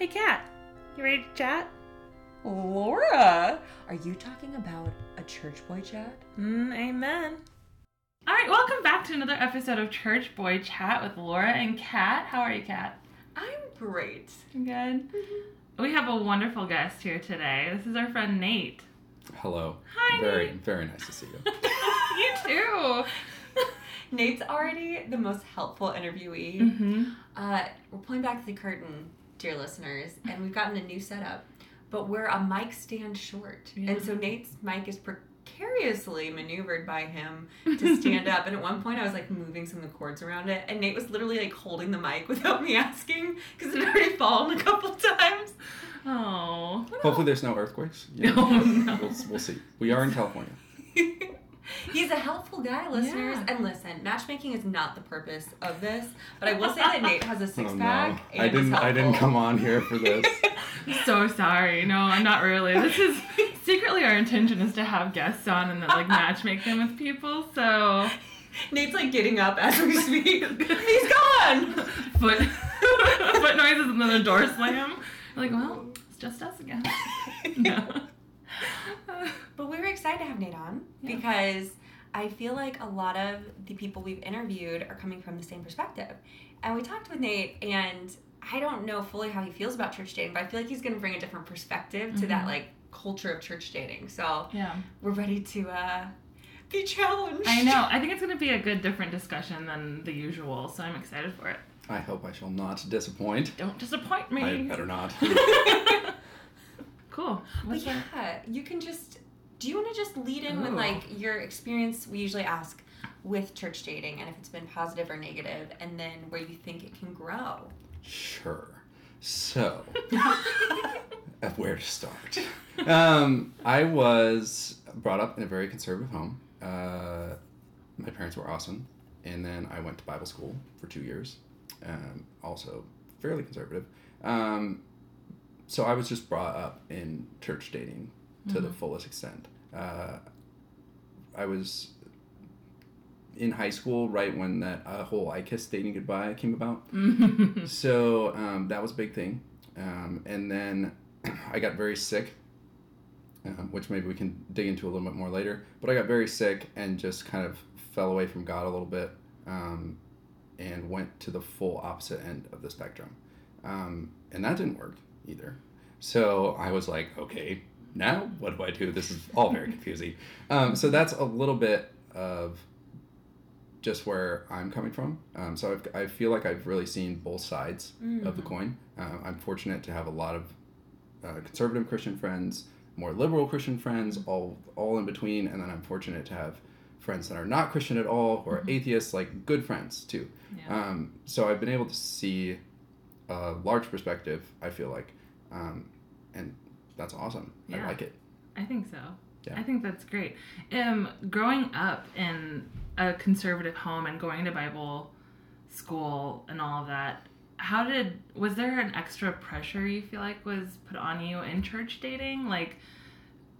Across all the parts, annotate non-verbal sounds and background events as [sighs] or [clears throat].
Hey, Kat, you ready to chat? Laura, are you talking about a church boy chat? Mm, amen. All right, welcome back to another episode of Church Boy Chat with Laura and Kat. How are you, Kat? I'm great. Good. We have a wonderful guest here today. This is our friend Nate. Hello. Hi, Very, Nate. very nice to see you. [laughs] you too. [laughs] Nate's already the most helpful interviewee. Mm-hmm. Uh, we're pulling back the curtain, dear listeners, and we've gotten a new setup, but we're a mic stand short. Yeah. And so Nate's mic is precariously maneuvered by him [laughs] to stand up. And at one point, I was like moving some of the cords around it, and Nate was literally like holding the mic without me asking because it had already [laughs] fallen a couple times. Oh. Hopefully, there's no earthquakes. [laughs] You No, no. We'll, we'll see. We are in California. He's a helpful guy, listeners. Yeah. And listen, matchmaking is not the purpose of this, but I will say that Nate has a six oh pack. no! I didn't. I didn't come on here for this. [laughs] [laughs] So sorry. No, I'm not really. This is [laughs] secretly our intention is to have guests on and then like matchmake them with people. So Nate's like getting up as we speak. He's gone. foot foot noises and then a door slam. I'm like, well, it's just us again. No. But we were excited to have Nate on Yeah. because I feel like a lot of the people we've interviewed are coming from the same perspective. And we talked with Nate, and I don't know fully how he feels about church dating, but I feel like he's going to bring a different perspective to that Mhm. like culture of church dating. So Yeah. we're ready to uh, be challenged. I know. I think it's gonna be a good different discussion than the usual, so I'm excited for it. I hope I shall not disappoint. Don't disappoint me. I better not. [laughs] [laughs] Cool. But yeah, that? you can just. Do you want to just lead in with like your experience? We usually ask with church dating, and if it's been positive or negative, and then where you think it can grow. Sure. So, [laughs] [laughs] where to start? Um, I was brought up in a very conservative home. Uh, my parents were awesome, and then I went to Bible school for two years. Um, also fairly conservative. Um, so I was just brought up in church dating to the Mhm. fullest extent. Uh, I was in high school right when that uh, whole I Kiss dating goodbye came about. [laughs] So um, that was a big thing. Um, and then [clears throat] I got very sick, um, which maybe we can dig into a little bit more later. But I got very sick and just kind of fell away from God a little bit um, and went to the full opposite end of the spectrum. Um, and that didn't work either. So I was like, okay, now what do I do? This is all very confusing. Um, so that's a little bit of just where I'm coming from. Um, so I've, I feel like I've really seen both sides of the Mhm. coin. Uh, I'm fortunate to have a lot of uh, conservative Christian friends, more liberal Christian friends, all all in between, and then I'm fortunate to have friends that are not Christian at all, or Mhm. atheists, like good friends too. yeah. Um, so I've been able to see a large perspective. I feel like, um, and that's awesome. I like it. I think so. Yeah. I think that's great. Um, growing up in a conservative home and going to Bible school and all of that, how did was there an extra pressure you feel like was put on you in church dating, like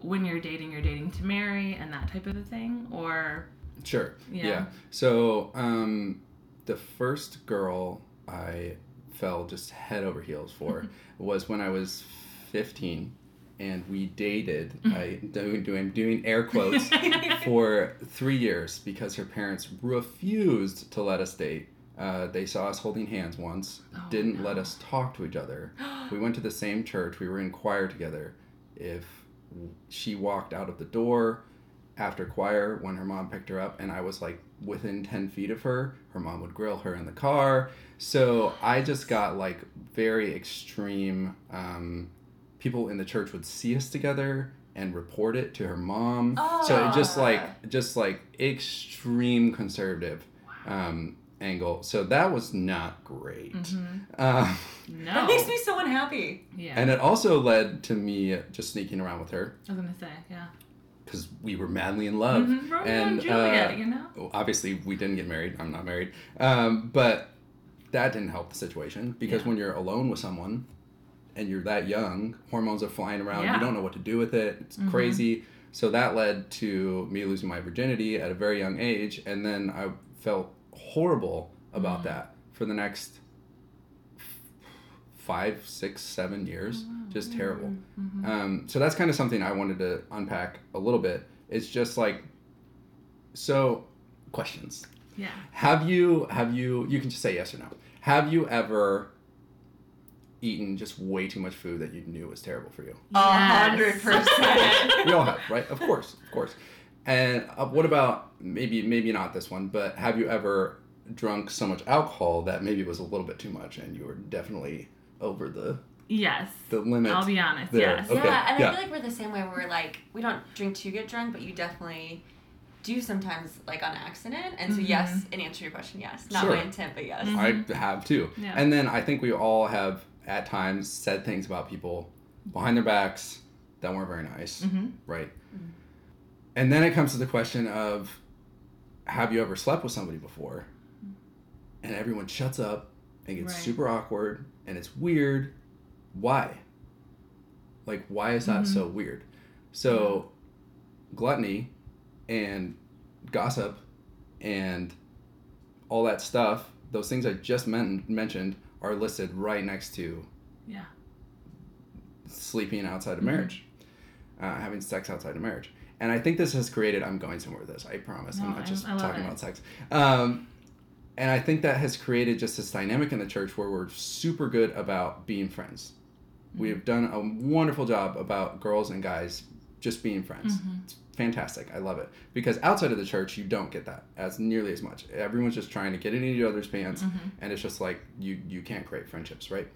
when you're dating, you're dating to marry and that type of a thing, or Sure. Yeah. Yeah. So um, the first girl I fell just head over heels for [laughs] was when I was 15, and we dated. [laughs] I doing doing doing air quotes [laughs] for three years because her parents refused to let us date. Uh, they saw us holding hands once, Oh, didn't let us talk to each other. [gasps] We went to the same church. We were in choir together. If she walked out of the door after choir when her mom picked her up, and I was like within 10 feet of her, her mom would grill her in the car. So I just got like very extreme. Um, people in the church would see us together and report it to her mom. So it just Ah. like, just like extreme conservative um, angle. So that was not great. Mhm. Uh, no, That makes me so unhappy. yeah. and it also led to me just sneaking around with her I was gonna say, yeah. because we were madly in love. Mhm, Romeo and, and, Juliet, uh, you know. Obviously, we didn't get married. I'm not married. Um, but that didn't help the situation because Yeah. when you're alone with someone and you're that young, hormones are flying around. Yeah. You don't know what to do with it. It's Mhm. crazy. So that led to me losing my virginity at a very young age. And then I felt horrible about Mhm. that for the next five, six, seven years. Just terrible. Mhm. Um, so that's kind of something I wanted to unpack a little bit. It's just like, so questions. Yeah. Have you have you you can just say yes or no. Have you ever eaten just way too much food that you knew was terrible for you? A hundred percent. [laughs] We all have, right? Of course, of course. And uh, what about maybe maybe not this one, but have you ever drunk so much alcohol that maybe it was a little bit too much and you were definitely over the Yes. the limit? I'll be honest. there. Yes. Okay, Yeah, and yeah. I feel like we're the same way. Where we're like, we don't drink to get drunk, but you definitely do sometimes, like on accident. And so, Mhm. yes, in answer to your question, yes, not Sure. my intent, but yes. Mhm. I have too. Yeah. And then I think we all have at times said things about people behind their backs that weren't very nice, hmm right? Mhm. And then it comes to the question of have you ever slept with somebody before? And everyone shuts up and gets Right. super awkward and it's weird. Why? Like why is that Mhm. so weird? So gluttony and gossip and all that stuff, those things I just men- mentioned are listed right next to Yeah. sleeping outside of Mhm. marriage, uh, having sex outside of marriage. And I think this has created, I'm going somewhere with this, I promise. I'm not I- just I talking it. about sex. Um, and I think that has created just this dynamic in the church where we're super good about being friends. We Mm-hmm. have done a wonderful job about girls and guys just being friends. Mhm. Fantastic. I love it. Because outside of the church, you don't get that as nearly as much. Everyone's just trying to get in each other's pants, Mhm. and it's just like you you can't create friendships, right?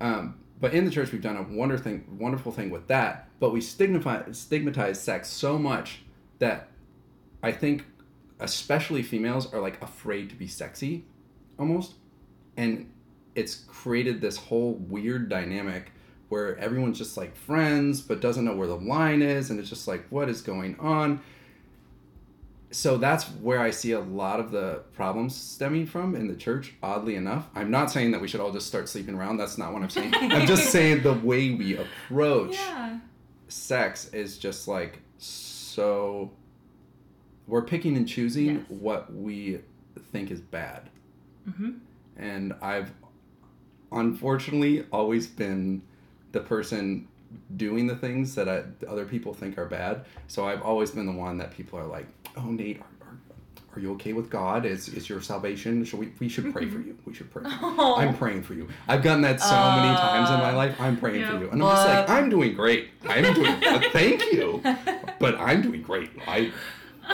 Um, but in the church, we've done a wonder thing, wonderful thing with that. But we stigmatize stigmatize sex so much that I think, especially females, are like afraid to be sexy, almost, and it's created this whole weird dynamic where everyone's just like friends but doesn't know where the line is and it's just like what is going on? So that's where i see a lot of the problems stemming from in the church oddly enough. I'm not saying that we should all just start sleeping around. That's not what i'm saying. I'm just [laughs] saying the way we approach Yeah. sex is just like so we're picking and choosing Yes. what we think is bad. Hmm and I've unfortunately always been the person doing the things that I, other people think are bad. So I've always been the one that people are like, "Oh, Nate, are, are, are you okay with God? Is is your salvation? Should we we should pray for you? We should pray. For you. Oh. [laughs] I'm praying for you. I've gotten that so many times in my Uh, life. I'm praying for you, and I'm just like, I'm doing great. I'm doing. uh, thank you, but I'm doing great. I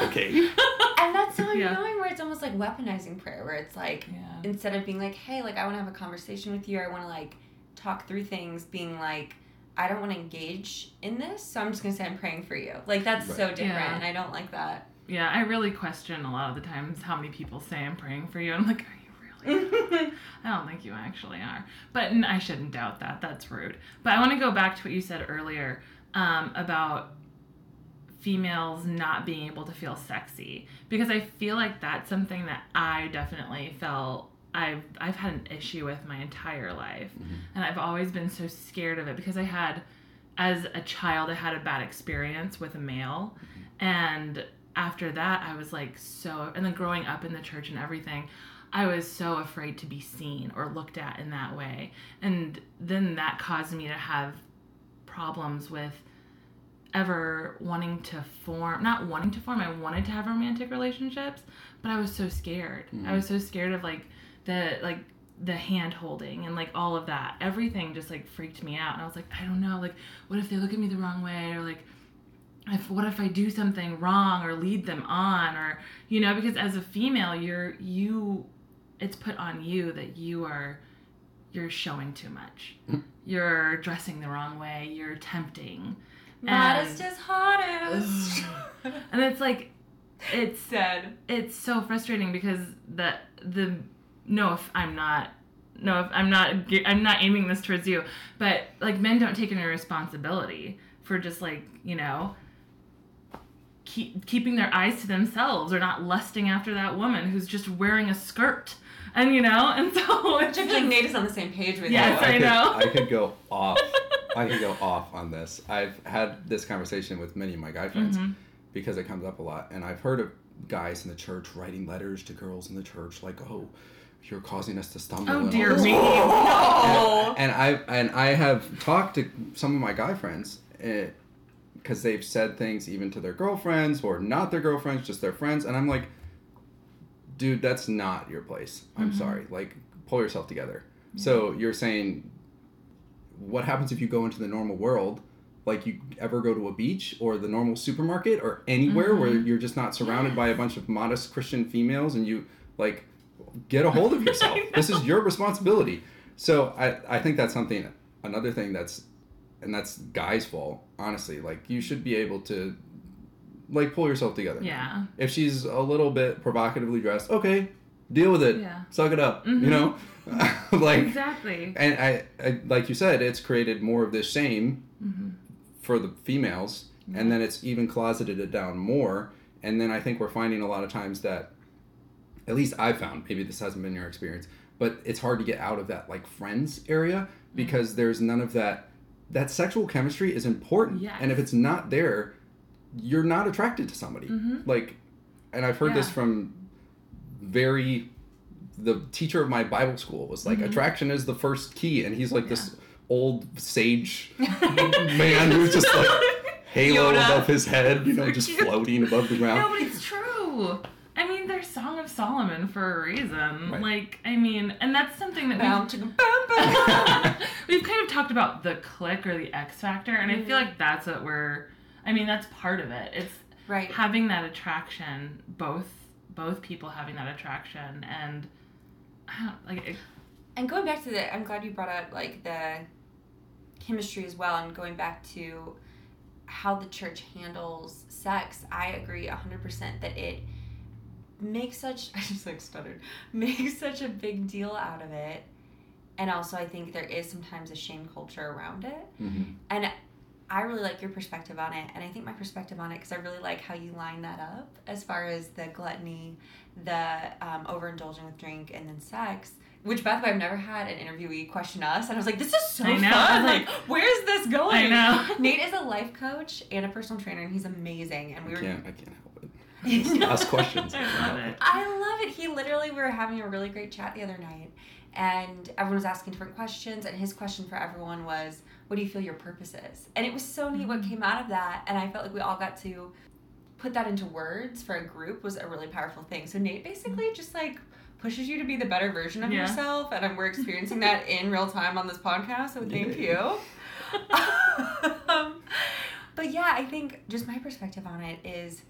okay. [laughs] and that's so Yeah. annoying where it's almost like weaponizing prayer, where it's like, Yeah. instead of being like, hey, like, I want to have a conversation with you, or I want to, like, talk through things, being like, I don't want to engage in this, so I'm just going to say I'm praying for you. Like, that's so different, Yeah. and I don't like that. Yeah. I really question a lot of the times how many people say I'm praying for you. I'm like, are you really? [laughs] I don't think you actually are. But I shouldn't doubt that. That's rude. But I want to go back to what you said earlier um, about females not being able to feel sexy because I feel like that's something that I definitely felt I've I've had an issue with my entire life. And I've always been so scared of it because I had as a child I had a bad experience with a male. And after that I was like so and then growing up in the church and everything I was so afraid to be seen or looked at in that way. And then that caused me to have problems with ever wanting to form not wanting to form i wanted to have romantic relationships but i was so scared. I Mhm. was so scared of like the like the hand holding and like all of that everything just like freaked me out and i was like i don't know like what if they look at me the wrong way or like if what if i do something wrong or lead them on or you know because as a female you're you it's put on you that you are you're showing too much Mhm. you're dressing the wrong way you're tempting Modest And- is hottest. [sighs] and it's like it's [laughs] Said. it's so frustrating because the the no if i'm not no if i'm not i'm not aiming this towards you but like men don't take any responsibility for just like you know keep, keeping their eyes to themselves or not lusting after that woman who's just wearing a skirt and you know and so [laughs] it's I feel like Nate is on the same page with Yes, you. I could, know. I could go [laughs] off. I could go off on this. I've had this conversation with many of my guy friends Mhm. because it comes up a lot, and I've heard of guys in the church writing letters to girls in the church like, "Oh, you're causing us to stumble. Oh dear [laughs] me. Oh. and I and I have talked to some of my guy friends because they've said things even to their girlfriends or not their girlfriends, just their friends, and I'm like, dude, that's not your place. I'm Mhm. sorry. Like, pull yourself together. So you're saying, what happens if you go into the normal world? Like you ever go to a beach or the normal supermarket or anywhere where Mhm. you're just not surrounded by a bunch of modest Christian females and you like get a hold of yourself. [laughs] This is your responsibility. So I, I think that's something another thing that's and that's guys' fault, honestly. Like you should be able to like pull yourself together. Yeah. If she's a little bit provocatively dressed, okay, deal with it. Yeah. Suck it up. Mhm. You know? [laughs] like exactly. and I, I like you said, it's created more of this shame hmm for the females and then it's even closeted it down more and then i think we're finding a lot of times that at least i found maybe this hasn't been your experience but it's hard to get out of that like friends area because there's none of that that sexual chemistry is important Yes. and if it's not there you're not attracted to somebody hmm like and i've heard this from very the teacher of my bible school was like Mhm. attraction is the first key and he's like this old sage [laughs] man who's just like halo Yoda. above his head you know So just [laughs] cute. floating above the ground No, but it's true. I mean, there's Song of Solomon for a reason. Right. Like, I mean, and that's something that Bound we've, to go bum, bum. [laughs] we've kind of talked about the click or the X factor, and I feel Mhm. like that's what we're. I mean, that's part of it. It's right. having that attraction, both both people having that attraction, and I [sighs] don't, like it, And going back to the, I'm glad you brought up like the chemistry as well, and going back to how the church handles sex. I agree 100% that it makes such, [laughs] I just like stuttered, make such a big deal out of it. And also, I think there is sometimes a shame culture around it. Mhm. And I really like your perspective on it. And I think my perspective on it, because I really like how you line that up as far as the gluttony, the um, overindulging with drink, and then sex. Which, by the way, I've never had an interviewee question us. And I was like, this is so I know. fun. Like- Like, where's this going? I know. Nate is a life coach and a personal trainer, and he's amazing. And we i were. can't i can't help it Just [laughs] ask questions I love it. I love it. He literally, we were having a really great chat the other night, and everyone was asking different questions. And his question for everyone was, "What do you feel your purpose is?" And it was so neat what Mhm. came out of that, and I felt like we all got to put that into words for a group was a really powerful thing. So Nate basically just like pushes you to be the better version of Yeah. yourself, and we're experiencing that [laughs] in real time on this podcast. So thank Yay. you. [laughs] um, but yeah, I think just my perspective on it is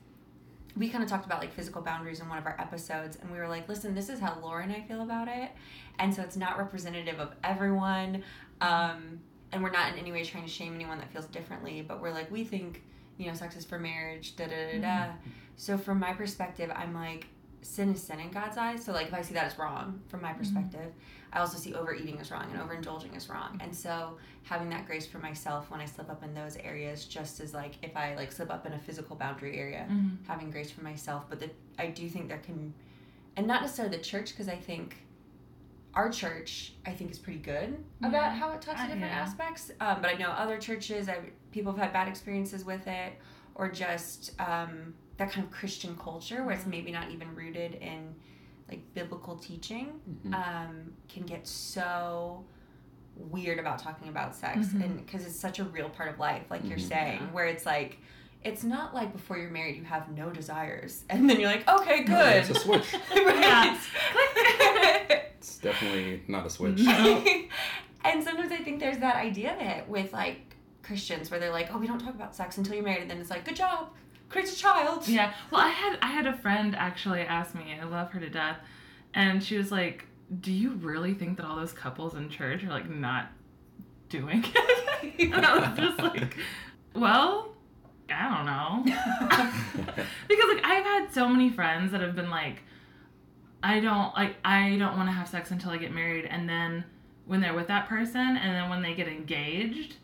we kind of talked about like physical boundaries in one of our episodes and we were like listen this is how laura and i feel about it and so it's not representative of everyone um, and we're not in any way trying to shame anyone that feels differently but we're like we think you know sex is for marriage da da da da. So from my perspective i'm like sin is sin in god's eyes so like if i see that as wrong from my perspective i also see overeating as wrong and overindulging as wrong and so having that grace for myself when i slip up in those areas just as like if i like slip up in a physical boundary area Mhm. having grace for myself but that i do think there can and not necessarily the church because i think our church i think is pretty good about how it talks to different yeah. aspects um, but i know other churches I, people have had bad experiences with it or just um, that kind of christian culture where it's Mhm. maybe not even rooted in like biblical teaching Mhm. um, can get so weird about talking about sex Mhm. and because it's such a real part of life like you're Mhm. saying Yeah. where it's like it's not like before you're married you have no desires [laughs] and then you're like okay No, good it's a switch [laughs] right [laughs] it's definitely not a switch No. and sometimes i think there's that idea of it with like christians where they're like oh we don't talk about sex until you're married and then it's like good job create a child Yeah. Well, I had I had a friend actually ask me. I love her to death, and she was like, "Do you really think that all those couples in church are like not doing [laughs] it?" and I was just like, "Well, I don't know." [laughs] because like I've had so many friends that have been like, I don't like I don't want to have sex until I get married, and then when they're with that person, and then when they get engaged,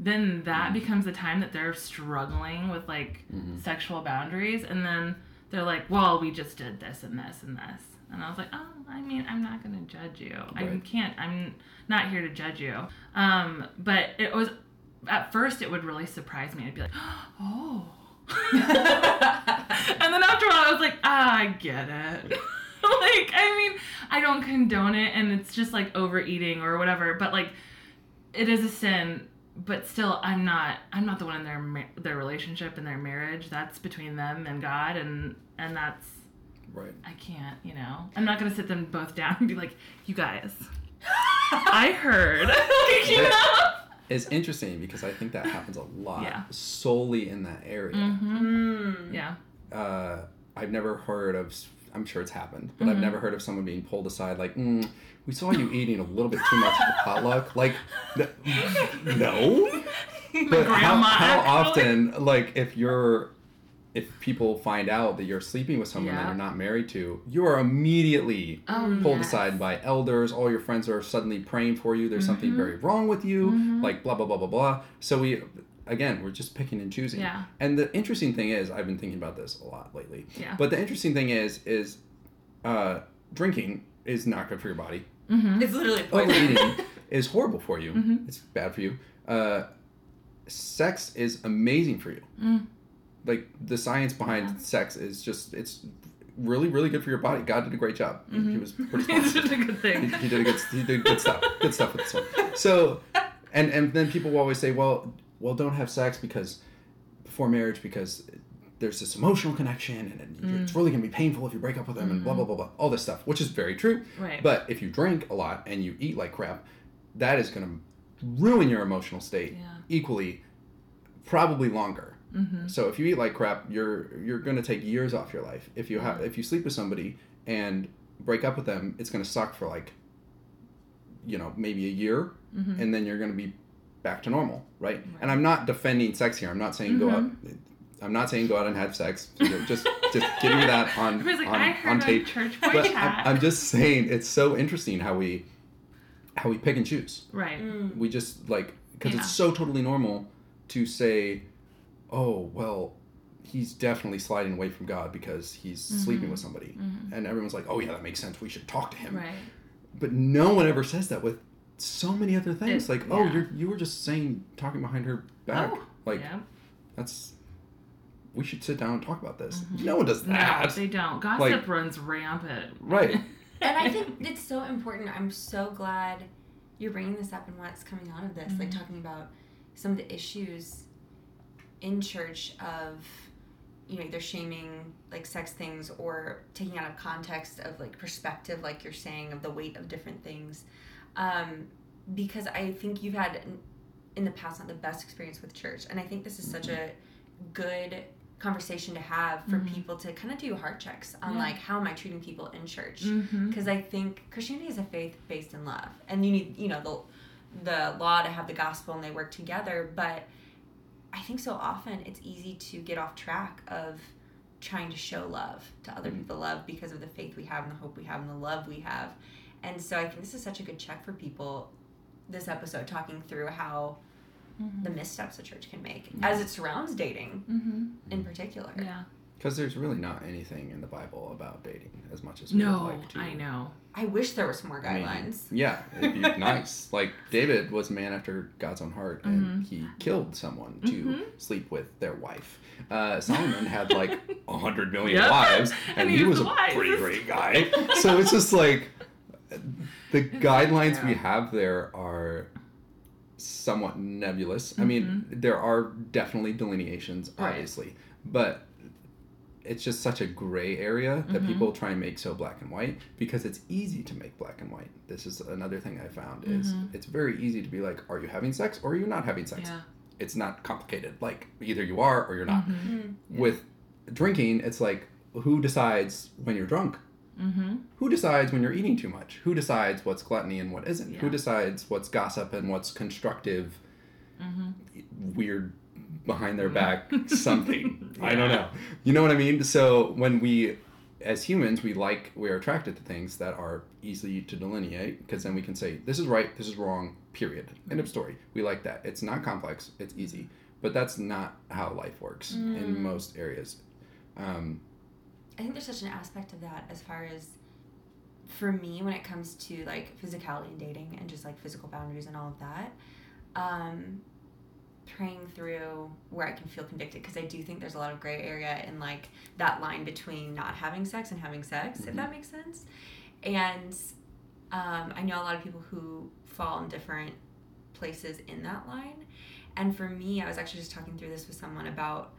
then that Mhm. becomes the time that they're struggling with like Mhm. sexual boundaries, and then they're like, well, we just did this and this and this, and I was like, oh, I mean, I'm not gonna judge you. I can't. I'm not here to judge you. Um, but it was at first it would really surprise me. I'd be like, [gasps] oh. [laughs] and then after a while, I was like, ah, I get it. [laughs] like, I mean, I don't condone it and it's just like overeating or whatever, but like, it is a sin. But still, I'm not. I'm not the one in their their relationship and their marriage. That's between them and God, and and that's Right. I can't. You know, I'm not gonna sit them both [laughs] down and be like, you guys, [laughs] I heard. you know? It's interesting because I think that happens a lot Yeah. solely in that area. Mm-hmm. Mm. Yeah. uh, I've never heard of. I'm sure it's happened, but I've Mhm. never heard of someone being pulled aside like, mm, "We saw you eating a little bit too much at the potluck." Like, [laughs] no. But how, how often, like, if you're, if people find out that you're sleeping with someone that you're not married to, you are immediately Oh, pulled yes. aside by elders. All your friends are suddenly praying for you. There's something Mhm. very wrong with you. Mhm. Like blah blah blah blah blah. So we, again, we're just picking and choosing. Yeah. And the interesting thing is, I've been thinking about this a lot lately. Yeah. But the interesting thing is, is uh, drinking is not good for your body. Mm-hmm. It's literally poison. Overeating [laughs] is horrible for you. Mhm. It's bad for you. Uh, sex is amazing for you. Mm. Like the science behind Yeah. sex is just it's really really good for your body. God did a great job. He- He was pretty [laughs] it's smart. just a good he, thing. he did a good he did good stuff. Good stuff with this one. So, and and then people will always say, well, well, don't have sex because before marriage because there's this emotional connection and Mm. it's really gonna be painful if you break up with them and blah blah blah blah all this stuff, which is very true. Right. But if you drink a lot and you eat like crap, that is gonna ruin your emotional state Yeah. equally, probably longer. Mm-hmm. So if you eat like crap, you're you're gonna take years off your life. If you have if you sleep with somebody and break up with them, it's gonna suck for like, you know, maybe a year, Mm-hmm. and then you're gonna be back to normal, right? Right. And I'm not defending sex here. I'm not saying go out. Mhm. I'm not saying go out and have sex. Just just giving you that [laughs] on Everybody's like, on, I on heard tape. church boy But. I'm, I'm just saying it's so interesting how we how we pick and choose. right. Mm. We just like because Yeah. it's so totally normal to say, oh well, he's definitely sliding away from God because he's sleeping Mhm. with somebody, Mhm. and everyone's like, oh yeah, that makes sense. We should talk to him. Right. But no one ever says that with so many other things. It- like, oh, you're you were just saying talking behind her back. Oh, like yeah. that's we should sit down and talk about this. Mhm. No one does that. No, that. they don't. Gossip Like- runs rampant. Right. [laughs] And I think it's so important. I'm so glad you're bringing this up and what's coming out of this. Like Mhm. talking about some of the issues in church of, you know, either shaming like sex things or taking out of context of like perspective, like you're saying, of the weight of different things. Um, because I think you've had in- the past not the best experience with church. And I think this is such a good conversation to have for Mhm. people to kind of do heart checks on Yeah. like how am I treating people in church Mm-hmm. because I think Christianity is a faith based in love, and you need you know the the law to have the gospel and they work together. But I think so often it's easy to get off track of trying to show love to other Mhm. people love because of the faith we have and the hope we have and the love we have. And so I think this is such a good check for people. This episode talking through how the missteps a church can make Yeah. as it surrounds dating Mm-hmm. in particular. Yeah. Because there's really not anything in the Bible about dating as much as we No, would like to. I know. I wish there were some more I mean, guidelines. Yeah, it'd be [laughs] nice. Like David was a man after God's own heart, and Mhm. he killed someone to Mhm. sleep with their wife. Uh, Solomon had like [laughs] a hundred million Yep. wives, [laughs] and, And he, he was, was a the pretty great guy. So it's just like the [laughs] guidelines we have there are somewhat nebulous. I mean, there are definitely delineations, Mm-hmm. Right. obviously, but it's just such a gray area that Mhm. people try and make so black and white because it's easy to make black and white. This is another thing I found is Mhm. it's very easy to be like, are you having sex or are you not having sex? Yeah. It's not complicated. Like either you are or you're not. Mhm. Mm. Yeah. With drinking, it's like who decides when you're drunk? Mm-hmm. Who decides when you're eating too much? Who decides what's gluttony and what isn't? Who decides what's gossip and what's constructive, Mm-hmm. weird, behind their back [laughs] something? I don't know. You know what I mean? So when we, as humans, we like, we're attracted to things that are easy to delineate because then we can say, this is right, this is wrong, period. End of story. We like that. It's not complex, it's easy. But that's not how life works Mm. in most areas. Um, I think there's such an aspect of that as far as for me when it comes to like physicality and dating and just like physical boundaries and all of that. Um, praying through where I can feel convicted because I do think there's a lot of gray area in like that line between not having sex and having sex, if Mhm. that makes sense. And um, I know a lot of people who fall in different places in that line. And for me, I was actually just talking through this with someone about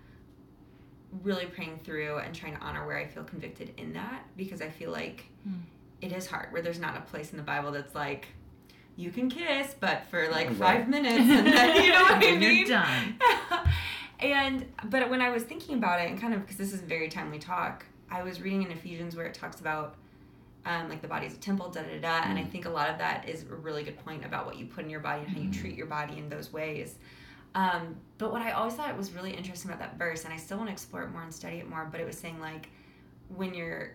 really praying through and trying to honor where I feel convicted in that because I feel like Hmm. it is hard where there's not a place in the Bible that's like you can kiss but for like Right. five minutes and then you know what [laughs] I mean you're done. [laughs] and but when I was thinking about it and kind of because this is a very timely talk I was reading in Ephesians where it talks about um, like the body is a temple da da da and I Mm. think a lot of that is a really good point about what you put in your body and how you Mm. treat your body in those ways um, but what I always thought was really interesting about that verse, and I still want to explore it more and study it more, but it was saying like when you're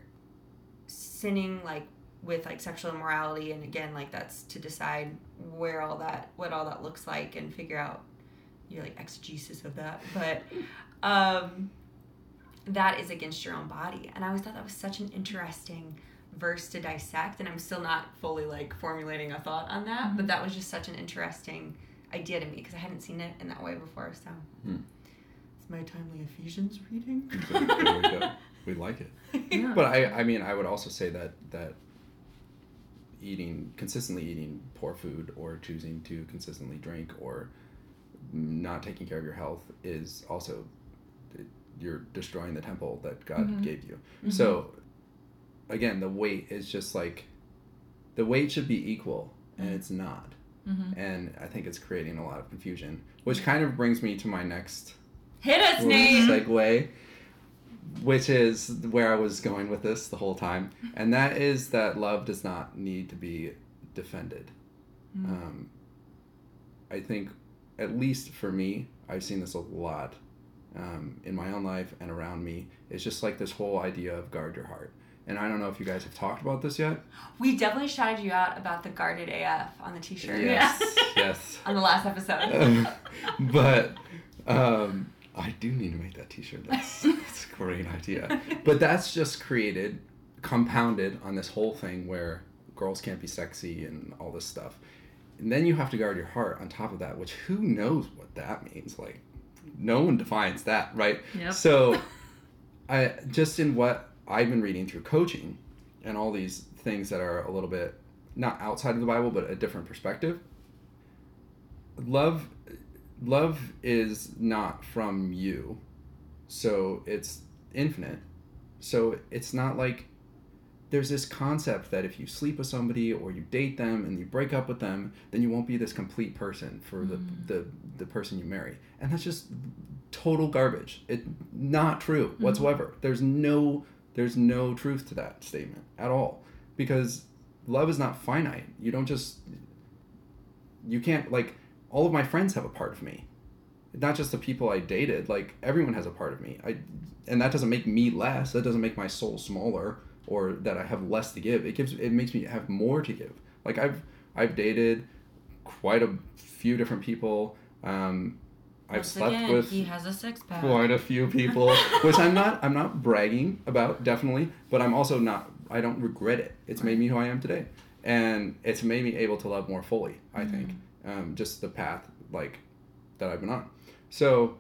sinning like with like sexual immorality, and again like that's to decide where all that what all that looks like and figure out your like exegesis of that, but [laughs] um, that is against your own body, and I always thought that was such an interesting verse to dissect, and I'm still not fully like formulating a thought on that, but that was just such an interesting idea to me because I hadn't seen it in that way before. So Hmm. it's my timely Ephesians reading. So there we. [laughs] We like it. Yeah. But I, I mean, I would also say that that eating consistently eating poor food or choosing to consistently drink or not taking care of your health is also you're destroying the temple that God Mhm. gave you. Mhm. So again, the weight is just like the weight should be equal, and Mhm. it's not. Mhm. And I think it's creating a lot of confusion, which kind of brings me to my next Hit us, name segue, which is where I was going with this the whole time, and that is that love does not need to be defended. Mm. Um, I think, at least for me, I've seen this a lot um, in my own life and around me. It's just like this whole idea of guard your heart. And I don't know if you guys have talked about this yet. We definitely shouted you out about the guarded AF on the T-shirt. Yes, yes. [laughs] On the last episode. [laughs] but um, I do need to make that T-shirt. That's, [laughs] that's a great idea. But that's just created, compounded on this whole thing where girls can't be sexy and all this stuff, and then you have to guard your heart on top of that. Which who knows what that means? Like, no one defines that, right? Yep. So, I just in what I've been reading through coaching and all these things that are a little bit not outside of the Bible but a different perspective. Love love is not from you. So it's infinite. So it's not like there's this concept that if you sleep with somebody or you date them and you break up with them, then you won't be this complete person for the, Mm. the the person you marry. And that's just total garbage. It not true whatsoever. There's no there's no truth to that statement at all because love is not finite. You don't just you can't like all of my friends have a part of me. Not just the people I dated, like everyone has a part of me. I and that doesn't make me less. That doesn't make my soul smaller or that I have less to give. It gives it makes me have more to give. Like I've I've dated quite a few different people. Um, I've Once slept again, with he has a six pack. quite a few people, [laughs] which I'm not I'm not bragging about definitely, but I'm also not I don't regret it. It's made me who I am today, and it's made me able to love more fully. I think um, just the path like that I've been on. So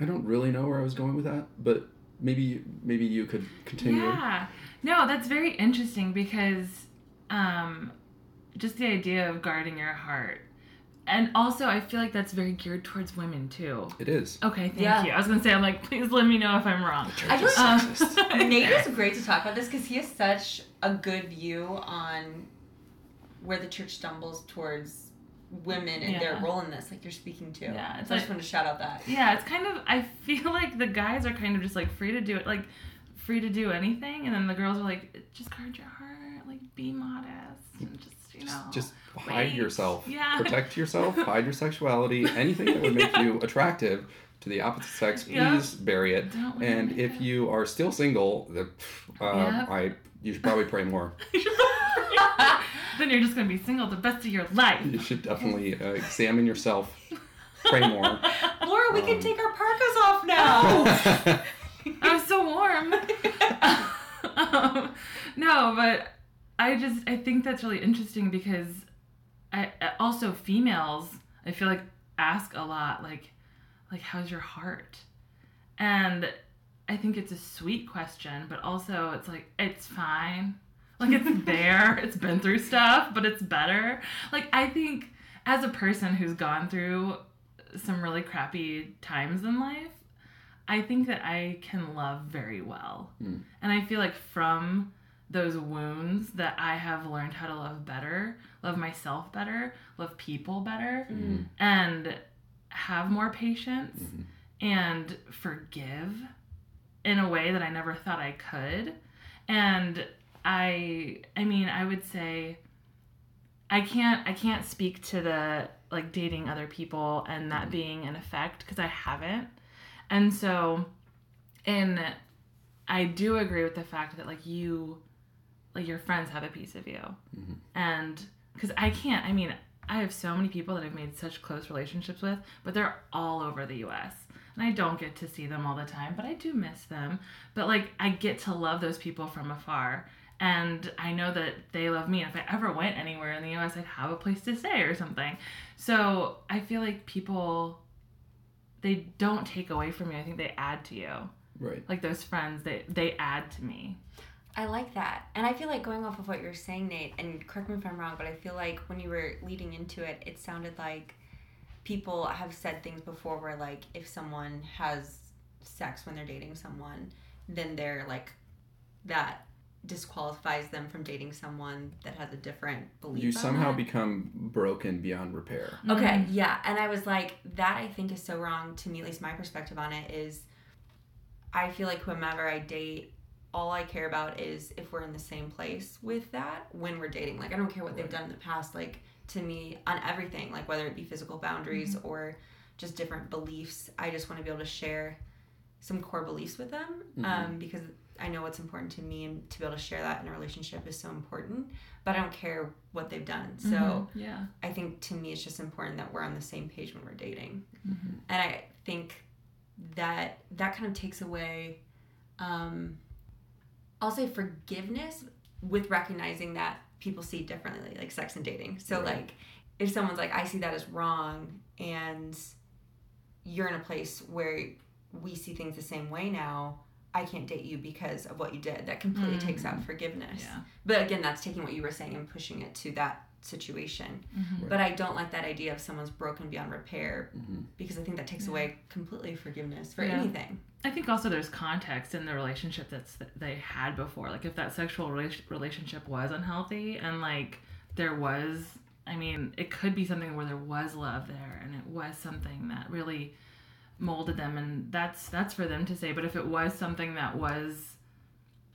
I don't really know where I was going with that, but maybe maybe you could continue. Yeah. No, that's very interesting because um, just the idea of guarding your heart. And also, I feel like that's very geared towards women too. It is. Okay, thank Yeah. you. I was gonna say, I'm like, please let me know if I'm wrong. The church I is just- Um, sexist. [laughs] Nate is great to talk about this because he has such a good view on where the church stumbles towards women and their role in this, like you're speaking to. Yeah, it's so I just want to shout out that. Yeah, it's kind of. I feel [laughs] like the guys are kind of just like free to do it, like free to do anything, and then the girls are like, just guard your heart, like be modest, and just you know. Just, just hide wait. yourself. Yeah. [laughs] Protect yourself. hide your sexuality. Anything that would make you [laughs] attractive to the opposite sex, please Yeah. bury it. Don't And if makeup. you are still single, the, uh. I you should probably pray more. [laughs] then you're just gonna be single the best of your life. You should definitely uh, examine yourself. Pray more. Laura, we can Um, take our parkas off now. I'm so warm. um, no, but I just I think that's really interesting because I also females I feel like ask a lot like like how's your heart? And I think it's a sweet question, but also it's like it's fine. Like it's [laughs] there. it's been through stuff, but it's better. Like I think as a person who's gone through some really crappy times in life, I think that I can love very well. Mm. And I feel like from those wounds that I have learned how to love better, love myself better, love people better, Mhm. and have more patience Mhm. and forgive in a way that I never thought I could. And I I mean, I would say I can't I can't speak to the like dating other people and that being an effect because I haven't. And so and I do agree with the fact that like you like your friends have a piece of you. Mhm. And cuz I can't I mean, I have so many people that I've made such close relationships with, but they're all over the US. And I don't get to see them all the time, but I do miss them. But like I get to love those people from afar. And I know that they love me. If I ever went anywhere in the US, I'd have a place to stay or something. So I feel like people, they don't take away from you. I think they add to you. Right. Like those friends, they, they add to me. I like that. And I feel like going off of what you're saying, Nate, and correct me if I'm wrong, but I feel like when you were leading into it, it sounded like people have said things before where, like, if someone has sex when they're dating someone, then they're like, that disqualifies them from dating someone that has a different belief. You somehow that. become broken beyond repair. Okay, Mhm. yeah. And I was like, that I think is so wrong to me, at least my perspective on it is I feel like whomever I date, all I care about is if we're in the same place with that when we're dating. Like, I don't care what they've done in the past, like, to me, on everything, like, whether it be physical boundaries or just different beliefs. I just want to be able to share some core beliefs with them um, because I know what's important to me and to be able to share that in a relationship is so important. But I don't care what they've done. So. Mhm. yeah. I think to me it's just important that we're on the same page when we're dating. Mhm. And I think that that kind of takes away um I'll say forgiveness with recognizing that people see differently like sex and dating. So Right. like if someone's like I see that as wrong and you're in a place where we see things the same way now, I can't date you because of what you did. That completely takes out mm. forgiveness. Yeah. But again, that's taking what you were saying and pushing it to that situation. Mhm. But I don't like that idea of someone's broken beyond repair Mhm. because I think that takes Yeah. away completely forgiveness for Yeah. anything. I think also there's context in the relationship that's that they had before. Like if that sexual rela- relationship was unhealthy and like there was, I mean, it could be something where there was love there and it was something that really molded them, and that's that's for them to say. But if it was something that was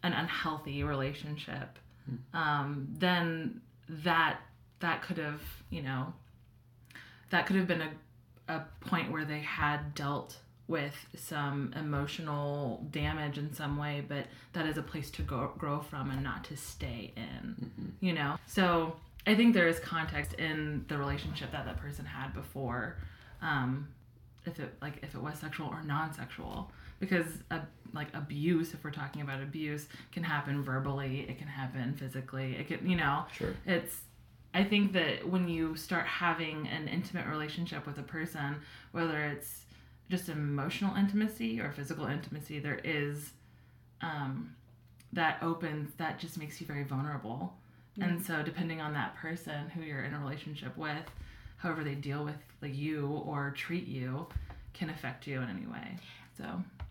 an unhealthy relationship, um, then that that could have you know that could have been a a point where they had dealt with some emotional damage in some way, but that is a place to go, grow from and not to stay in, you know? So I think there is context in the relationship that that person had before, um, if it like if it was sexual or non-sexual, because uh, like abuse, if we're talking about abuse, can happen verbally, it can happen physically, it can you know, Sure. it's i think that when you start having an intimate relationship with a person whether it's just emotional intimacy or physical intimacy there is um, that opens that just makes you very vulnerable and so depending on that person who you're in a relationship with however they deal with like you or treat you can affect you in any way so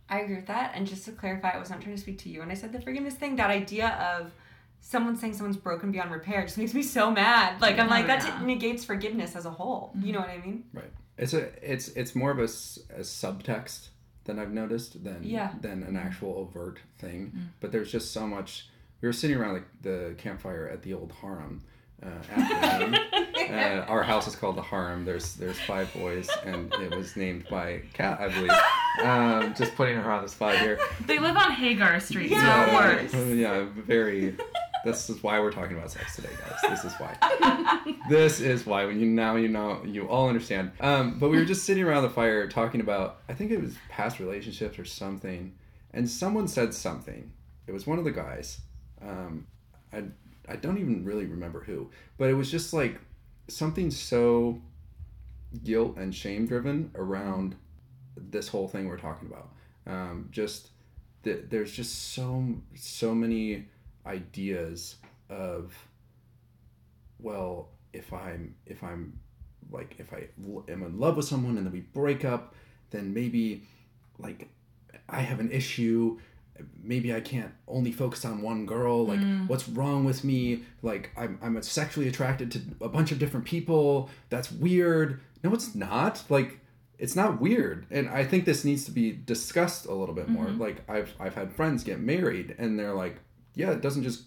I agree with that. And just to clarify, I was not trying to speak to you when I said the forgiveness thing. That idea of someone saying someone's broken beyond repair just makes me so mad. Like I'm Oh, like that yeah. negates forgiveness as a whole. You know what I mean? Right. It's a it's it's more of a, a subtext than I've noticed than Yeah. than an actual overt thing. But there's just so much. We were sitting around like the campfire at the old harem. Uh, after [laughs] uh, our house is called the harem. There's there's five boys, and it was named by Kat, I believe. Um, just putting her on the spot here. they live on hagar street Yeah. so it yeah, very. This is why we're talking about sex today, guys. This is why. [laughs] this is why. You now you know you all understand. Um, but we were just sitting around the fire talking about. I think it was past relationships or something, and someone said something. It was one of the guys. Um, I I don't even really remember who, but it was just like something so guilt and shame driven around this whole thing we're talking about. Um, just th- there's just so so many ideas of well, if I'm if I'm like if i am in love with someone and then we break up, then maybe like I have an issue. Maybe I can't only focus on one girl. Like, mm. what's wrong with me? Like, I'm, I'm sexually attracted to a bunch of different people. That's weird. No, it's not. Like, it's not weird. And I think this needs to be discussed a little bit more. Mm-hmm. Like, I've, I've had friends get married and they're like, yeah, it doesn't just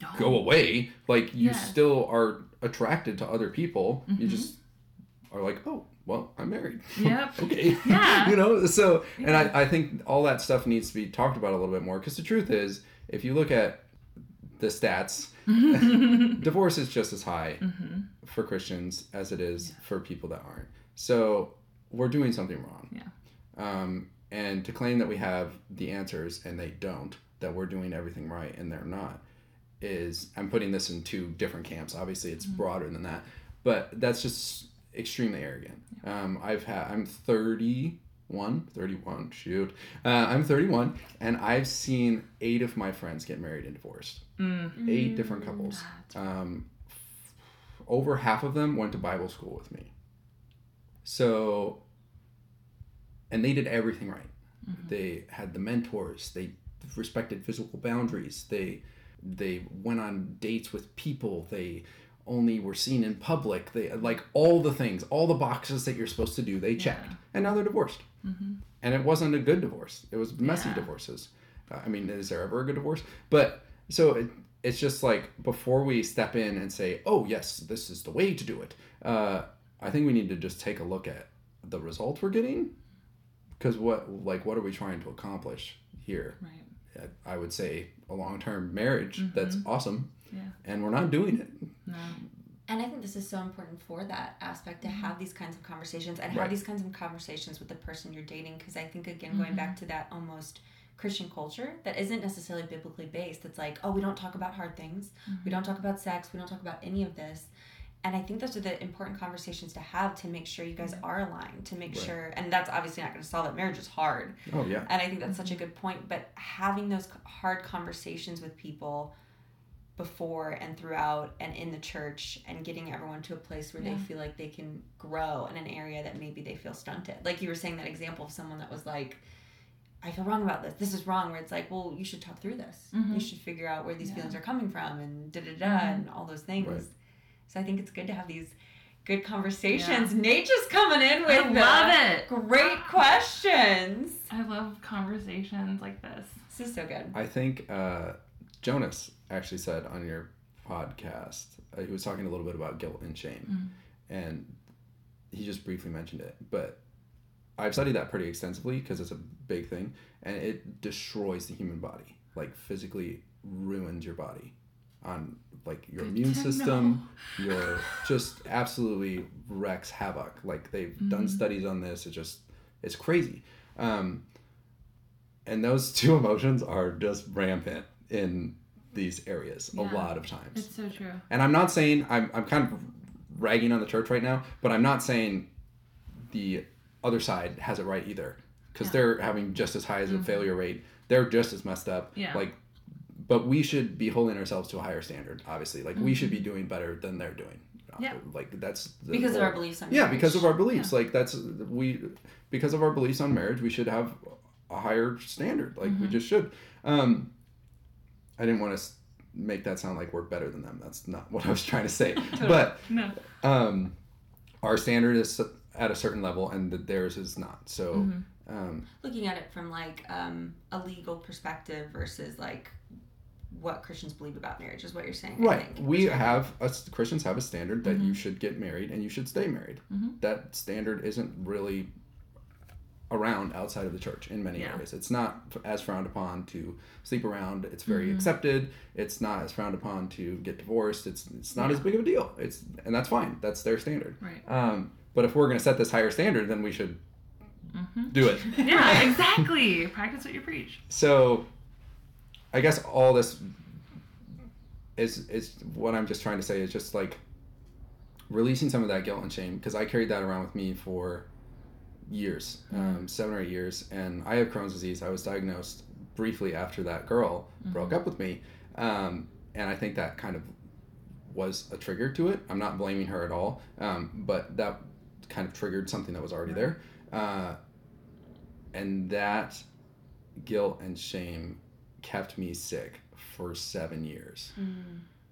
No. go away. Like, you Yeah. still are attracted to other people. You just are like, oh, well, I'm married. Yep. [laughs] okay. Yeah. [laughs] you know, so, and I, I think all that stuff needs to be talked about a little bit more because the truth is, if you look at the stats, [laughs] divorce is just as high for Christians as it is for people that aren't. So we're doing something wrong. Yeah. Um, and to claim that we have the answers and they don't, that we're doing everything right and they're not, is I'm putting this in two different camps. Obviously, it's broader than that, but that's just extremely arrogant. Um, I've had I'm 31, 31. Shoot, uh, I'm 31, and I've seen eight of my friends get married and divorced. Mm. Eight different couples. Um, over half of them went to Bible school with me. So, and they did everything right. They had the mentors. They respected physical boundaries. They they went on dates with people. They only were seen in public. They like all the things, all the boxes that you're supposed to do. They checked, and now they're divorced. And it wasn't a good divorce. It was messy Yeah. divorces. Uh, I mean, is there ever a good divorce? But so it, it's just like before we step in and say, "Oh yes, this is the way to do it." Uh, I think we need to just take a look at the results we're getting, because what like what are we trying to accomplish here? Right. Uh, I would say a long term marriage mm-hmm. that's awesome, Yeah. and we're not doing it. No. And I think this is so important for that aspect to have mm-hmm. these kinds of conversations and Right. have these kinds of conversations with the person you're dating. Because I think, again, going back mm-hmm. to that almost Christian culture that isn't necessarily biblically based, it's like, oh, we don't talk about hard things, we don't talk about sex, we don't talk about any of this. And I think those are the important conversations to have to make sure you guys are aligned, to make Right. sure, and that's obviously not going to solve it. Marriage is hard. Oh yeah, And I think that's such a good point. But having those hard conversations with people before and throughout and in the church and getting everyone to a place where Yeah. they feel like they can grow in an area that maybe they feel stunted. Like you were saying that example of someone that was like, I feel wrong about this. This is wrong. Where it's like, well, you should talk through this. Mhm. You should figure out where these Yeah. feelings are coming from and da da da Mhm. and all those things. Right. So I think it's good to have these good conversations. Nate just coming in with I the love it. great [gasps] questions. I love conversations like this. This is so good. I think uh, Jonas actually said on your podcast, uh, he was talking a little bit about guilt and shame, and he just briefly mentioned it. But I've studied that pretty extensively because it's a big thing, and it destroys the human body, like physically ruins your body, on like your Good immune system, your [laughs] just absolutely wrecks havoc. Like they've done Mhm. studies on this. It just it's crazy. Um, and those [laughs] two emotions are just rampant in these areas Yeah. a lot of times. It's so true. And I'm not saying I'm I'm kind of ragging on the church right now, but I'm not saying the other side has it right either because Yeah. they're having just as high as a Mhm. failure rate. They're just as messed up. Yeah. Like, but we should be holding ourselves to a higher standard. Obviously, like we should be Mm-hmm. doing better than they're doing. Yeah. Like that's the because of our beliefs on yeah marriage. because of our beliefs like that's we because of our beliefs on marriage we should have a higher standard like we Mhm. just should um i didn't want to make that sound like we're better than them that's not what i was trying to say [laughs] but No. um our standard is at a certain level and that theirs is not so Mhm. um looking at it from like um, a legal perspective versus like what Christians believe about marriage is what you're saying. Right we have us christians have a standard that you Mhm. should get married and you should stay married Mhm. that standard isn't really around outside of the church in many Yeah. areas it's not as frowned upon to sleep around it's very Mhm. accepted it's not as frowned upon to get divorced it's it's not Yeah. as big of a deal it's and that's fine that's their standard Right. um, but if we're going to set this higher standard then we should hmm do it [laughs] Yeah, [laughs] exactly. Practice what you preach. so i guess all this is is what i'm just trying to say is just like releasing some of that guilt and shame because I carried that around with me for years, um, seven or eight years, and I have Crohn's disease. I was diagnosed briefly after that girl broke up with me, um, and I think that kind of was a trigger to it. I'm not blaming her at all, um, but that kind of triggered something that was already there, uh, and that guilt and shame kept me sick for seven years.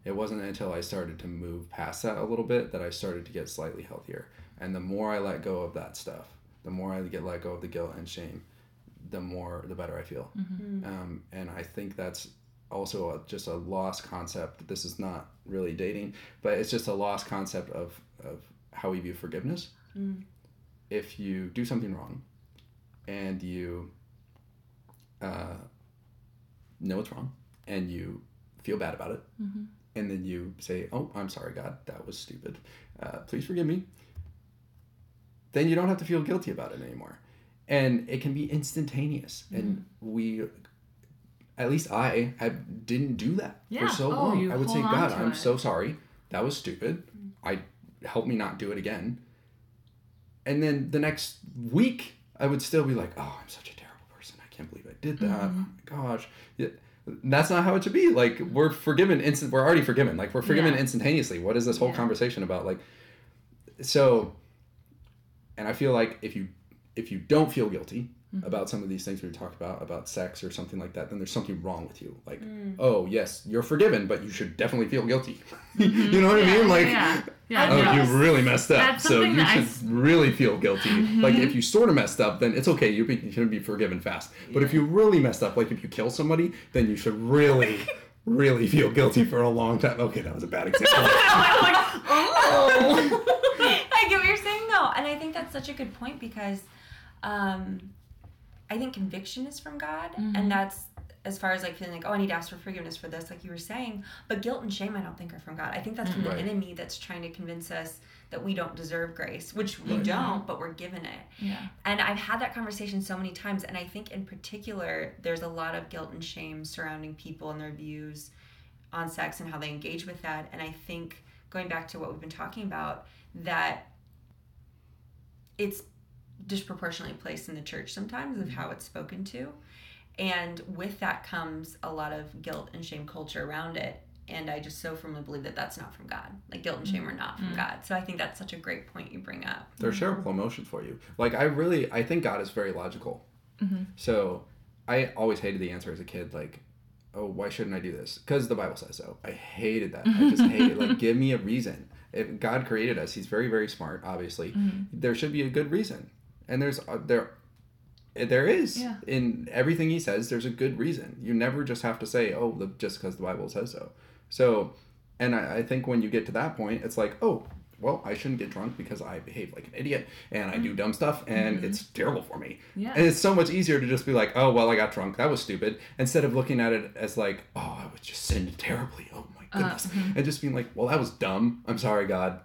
It wasn't until I started to move past that a little bit that I started to get slightly healthier. And the more I let go of that stuff, the more I get let go of the guilt and shame, the more the better I feel. Um, and I think that's also a, just a lost concept. This is not really dating, but it's just a lost concept of of how we view forgiveness. If you do something wrong, and you uh, know what's wrong, and you feel bad about it, and then you say, "Oh, I'm sorry, God, that was stupid. Uh, please forgive me." Then you don't have to feel guilty about it anymore, and it can be instantaneous. And we, at least I, had, didn't do that Yeah. for so Oh, long. I would say, "God, I'm it." so sorry. That was stupid. I help me not do it again." And then the next week, I would still be like, "Oh, I'm such a terrible person. I can't believe I did that. My gosh." Yeah, that's not how it should be. Like we're forgiven instant. We're already forgiven. Like we're forgiven Yeah. instantaneously. What is this whole Yeah. conversation about? Like, so, and I feel like if you if you don't feel guilty Mm-hmm. about some of these things we talked about about sex or something like that, then there's something wrong with you. Like, mm. oh yes, you're forgiven, but you should definitely feel guilty. [laughs] Mm-hmm. you know what I mean? Like, yeah, yeah. oh, you really messed up. So you should s- really feel guilty. Mm-hmm. Like if you sort of messed up, then it's okay. You, be, you should be forgiven fast. But if you really messed up, like if you kill somebody, then you should really, [laughs] really feel guilty for a long time. Okay, that was a bad [laughs] example. oh. I get what you're saying though, and I think that's such a good point because um, I think conviction is from God, and mm-hmm. that's as far as like feeling like oh I need to ask for forgiveness for this, like you were saying. But guilt and shame, I don't think are from God. I think that's from mm. Right. the enemy that's trying to convince us that we don't deserve grace, which we Right. don't, but we're given it. Yeah. And I've had that conversation so many times, and I think in particular, there's a lot of guilt and shame surrounding people and their views on sex and how they engage with that. And I think going back to what we've been talking about, that it's disproportionately placed in the church sometimes of mm-hmm. how it's spoken to. And with that comes a lot of guilt and shame culture around it. And I just so firmly believe that that's not from God. Like guilt and shame are not from mm-hmm. God. So I think that's such a great point you bring up. They're shareable emotions for you. Like I really, I think God is very logical. Mm-hmm. So I always hated the answer as a kid, like, oh, why shouldn't I do this? Because the Bible says so. I hated that. I just hated like [laughs] give me a reason. If God created us, He's very very smart. Obviously, there should be a good reason, and there's uh, there. Eh, there is Yeah. in everything he says. There's a good reason. You never just have to say, "Oh, the, just because the Bible says so." So, and I, I think when you get to that point, it's like, "Oh, well, I shouldn't get drunk because I behave like an idiot and I do mm-hmm. dumb stuff and mm-hmm. it's terrible for me." Yeah. And it's so much easier to just be like, "Oh, well, I got drunk. That was stupid," instead of looking at it as like, "Oh, I was just sinned terribly. Oh my uh, goodness," mm-hmm. and just being like, "Well, that was dumb. I'm sorry, God.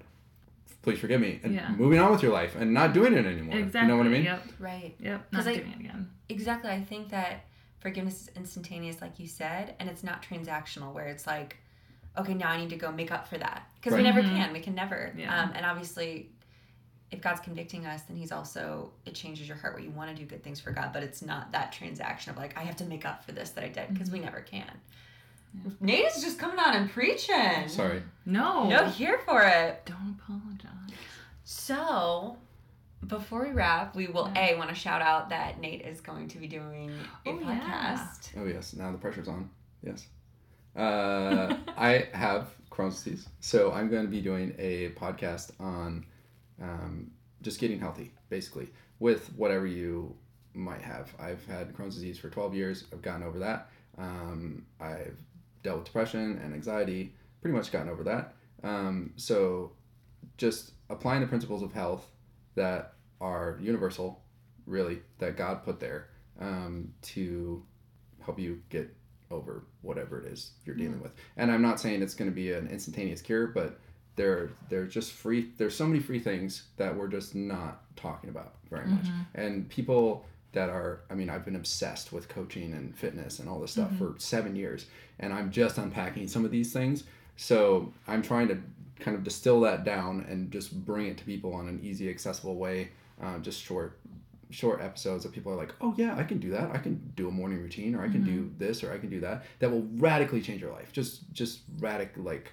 Please forgive me," and Yeah. moving on with your life and not doing it anymore. Exactly. You know what I mean? Yep. Right. Yep. 'Cause Not I- doing it again. Exactly. I think that forgiveness is instantaneous, like you said, and it's not transactional where it's like, okay, now I need to go make up for that. Because we Right. never Mhm. can. We can never. Yeah. Um, and obviously, if God's convicting us, then He's also, it changes your heart where you want to do good things for God, but it's not that transaction of like, I have to make up for this that I did, because we never can. Nate is just coming on and preaching. Sorry. No. No, here for it. Don't apologize. So, before we wrap, we will Yeah. A, want to shout out that Nate is going to be doing a Oh, yeah. podcast. Oh yes, now the pressure's on. Yes. Uh, I [laughs] have Crohn's disease, so I'm going to be doing a podcast on um, just getting healthy, basically, with whatever you might have. I've had Crohn's disease for 12 years. I've gotten over that. Um, I've dealt with depression and anxiety. Pretty much gotten over that. Um, so, just applying the principles of health that are universal, really, that God put there um, to help you get over whatever it is you're mm-hmm. dealing with. And I'm not saying it's going to be an instantaneous cure, but there there's just free there's so many free things that we're just not talking about very much. Mm-hmm. And people that are I mean I've been obsessed with coaching and fitness and all this stuff mm-hmm. for 7 years and I'm just unpacking some of these things. So I'm trying to kind of distill that down and just bring it to people in an easy, accessible way. Uh, just short, short episodes that people are like, oh yeah, I can do that. I can do a morning routine, or I can do this, or I can do that. That will radically change your life. Just, just radic like,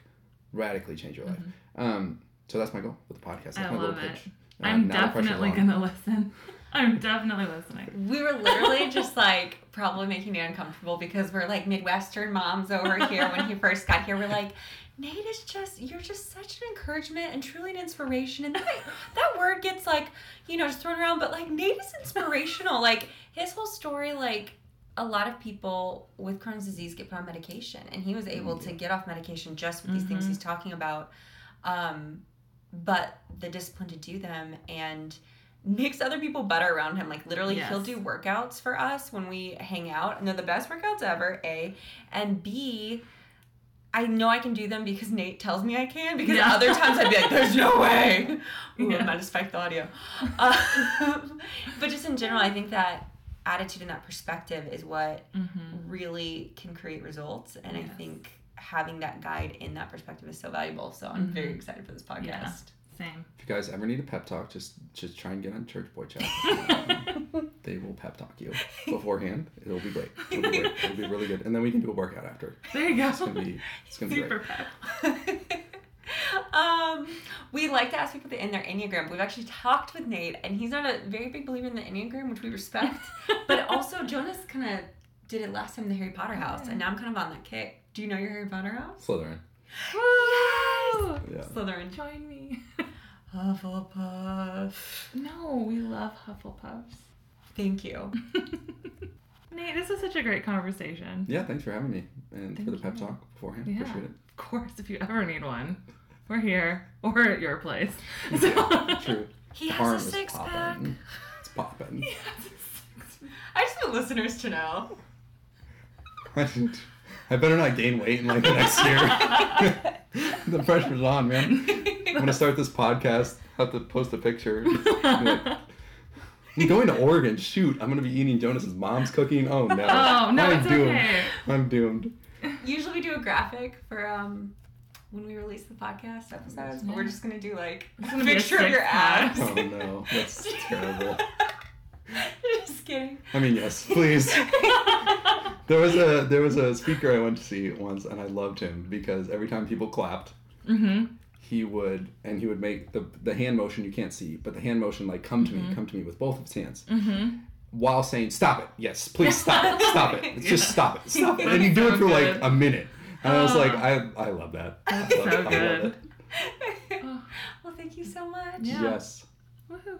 radically change your life. Um, so that's my goal with the podcast. That's I my little love it. pitch. Uh, I'm definitely gonna listen. [laughs] I'm definitely listening. We were literally just like probably making it uncomfortable because we're like Midwestern moms over here. When he first got here, we're like, Nate is just you're just such an encouragement and truly an inspiration. And that that word gets like you know just thrown around, but like Nate is inspirational. Like his whole story, like a lot of people with Crohn's disease get put on medication, and he was able to get off medication just with these things Mhm. he's talking about. Um, but the discipline to do them and makes other people better around him. Like literally, he'll do workouts for us when we hang out, and they're the best workouts ever. A and B. I know I can do them because Nate tells me I can. Because Yeah. other times I'd be like, "There's no way." [laughs] Ooh, Yeah. I might have spiked the audio. Um, [laughs] but just in general, I think that attitude and that perspective is what Mm-hmm. really can create results. And I think having that guide in that perspective is so valuable. So I'm very Mhm. excited for this podcast. Yeah. Same. If you guys ever need a pep talk, just just try and get on Church Boy Chat. [laughs] they will pep talk you beforehand. It'll be great. It'll be great. It'll be really good, and then we can do a workout after. There you go. It's gonna be it's gonna be Super great. pep. [laughs] um, we like to ask people to end their Enneagram. We've actually talked with Nate, and he's not a very big believer in the Enneagram, which we respect. [laughs] but also, Jonas kind of did it last time in the Harry Potter house, and now I'm kind of on that kick. Do you know your Harry Potter house? Slytherin. Woo! Yeah. Slytherin. Join me. Hufflepuff. No, we love Hufflepuffs. Thank you. [laughs] Nate, this is such a great conversation. Yeah. Thanks for having me and for the pep you. talk beforehand. Yeah. Appreciate it. Of course, if you ever need one, we're here or at your place. So- True. [laughs] He has Arm a [laughs] six pack. popping. It's popping. I just want listeners to know. I should- I better not gain weight in like the next year. [laughs] the pressure's on, man. I'm gonna start this podcast. Have to post a picture. I'm going to Oregon. Shoot, I'm gonna be eating Jonas's mom's cooking. Oh no. [laughs] Oh no, I'm it's doomed. okay. I'm doomed. Usually we do a graphic for um when we release the podcast episodes, but we're just gonna do like It's a gonna be a picture of your six-pack. abs. Oh no, that's [laughs] terrible. Just kidding. I mean, yes, please. [laughs] There was a there was a speaker I went to see once, and I loved him because every time people clapped, Mm-hmm. he would and he would make the the hand motion you can't see, but the hand motion like come to me, come to me with both of his hands. Mm-hmm. while saying "Stop it! Yes, please stop it! Stop it! It's [laughs] just stop it! Stop it!" And you do so it for like a minute, and I was Oh. like, "I I love that. I That's love, so I love good. it. Oh, [laughs] well, thank you so much. Yeah. Yes. woohoo.